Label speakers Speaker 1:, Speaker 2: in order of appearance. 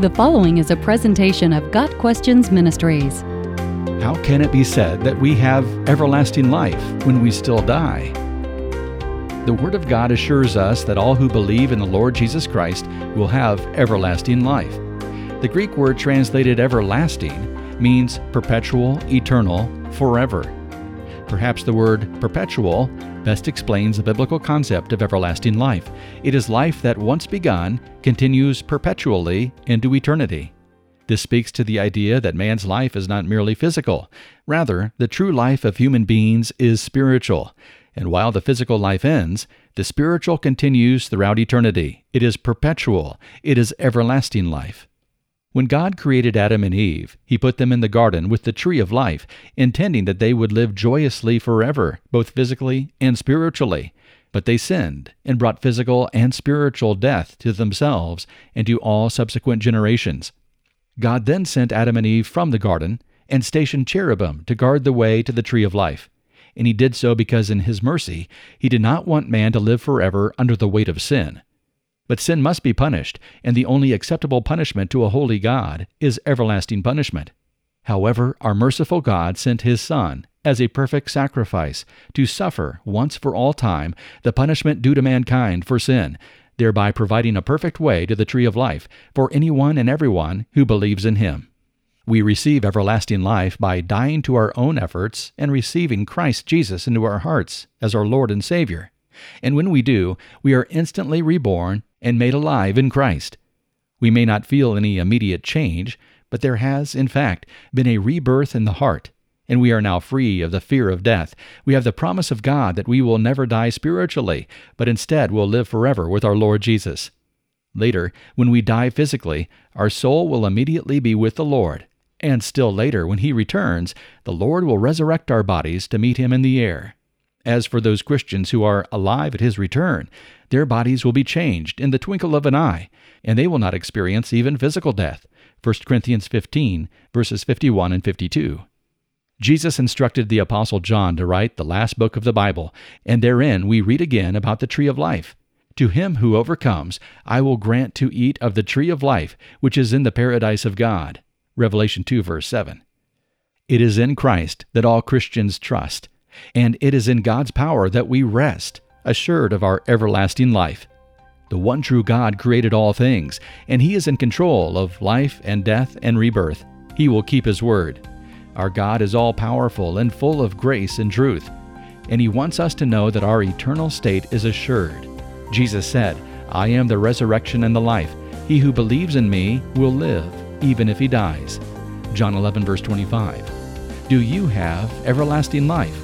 Speaker 1: The following is a presentation of Got Questions Ministries.
Speaker 2: How can it be said that we have everlasting life when we still die? The Word of God assures us that all who believe in the Lord Jesus Christ will have everlasting life. The Greek word translated everlasting means perpetual, eternal, forever. Perhaps the word perpetual best explains the biblical concept of everlasting life. It is life that once begun continues perpetually into eternity. This speaks to the idea that man's life is not merely physical. Rather, the true life of human beings is spiritual. And while the physical life ends, the spiritual continues throughout eternity. It is perpetual, it is everlasting life. When God created Adam and Eve, He put them in the garden with the tree of life, intending that they would live joyously forever, both physically and spiritually. But they sinned and brought physical and spiritual death to themselves and to all subsequent generations. God then sent Adam and Eve from the garden and stationed cherubim to guard the way to the tree of life. And he did so because in his mercy he did not want man to live forever under the weight of sin. But sin must be punished, and the only acceptable punishment to a holy God is everlasting punishment. However, our merciful God sent His Son as a perfect sacrifice to suffer once for all time the punishment due to mankind for sin, thereby providing a perfect way to the tree of life for anyone and everyone who believes in Him. We receive everlasting life by dying to our own efforts and receiving Christ Jesus into our hearts as our Lord and Savior. And when we do, we are instantly reborn and made alive in Christ. We may not feel any immediate change, but there has, in fact, been a rebirth in the heart, and we are now free of the fear of death. We have the promise of God that we will never die spiritually, but instead will live forever with our Lord Jesus. Later, when we die physically, our soul will immediately be with the Lord, and still later, when He returns, the Lord will resurrect our bodies to meet Him in the air. As for those Christians who are alive at his return, their bodies will be changed in the twinkle of an eye, and they will not experience even physical death. 1 Corinthians 15, verses 51 and 52. Jesus instructed the Apostle John to write the last book of the Bible, and therein we read again about the tree of life. To him who overcomes, I will grant to eat of the tree of life, which is in the paradise of God. Revelation 2, verse 7. It is in Christ that all Christians trust and it is in God's power that we rest, assured of our everlasting life. The one true God created all things, and He is in control of life and death and rebirth. He will keep His word. Our God is all powerful and full of grace and truth, and He wants us to know that our eternal state is assured. Jesus said, I am the resurrection and the life. He who believes in me will live, even if he dies. John 11, verse 25. Do you have everlasting life?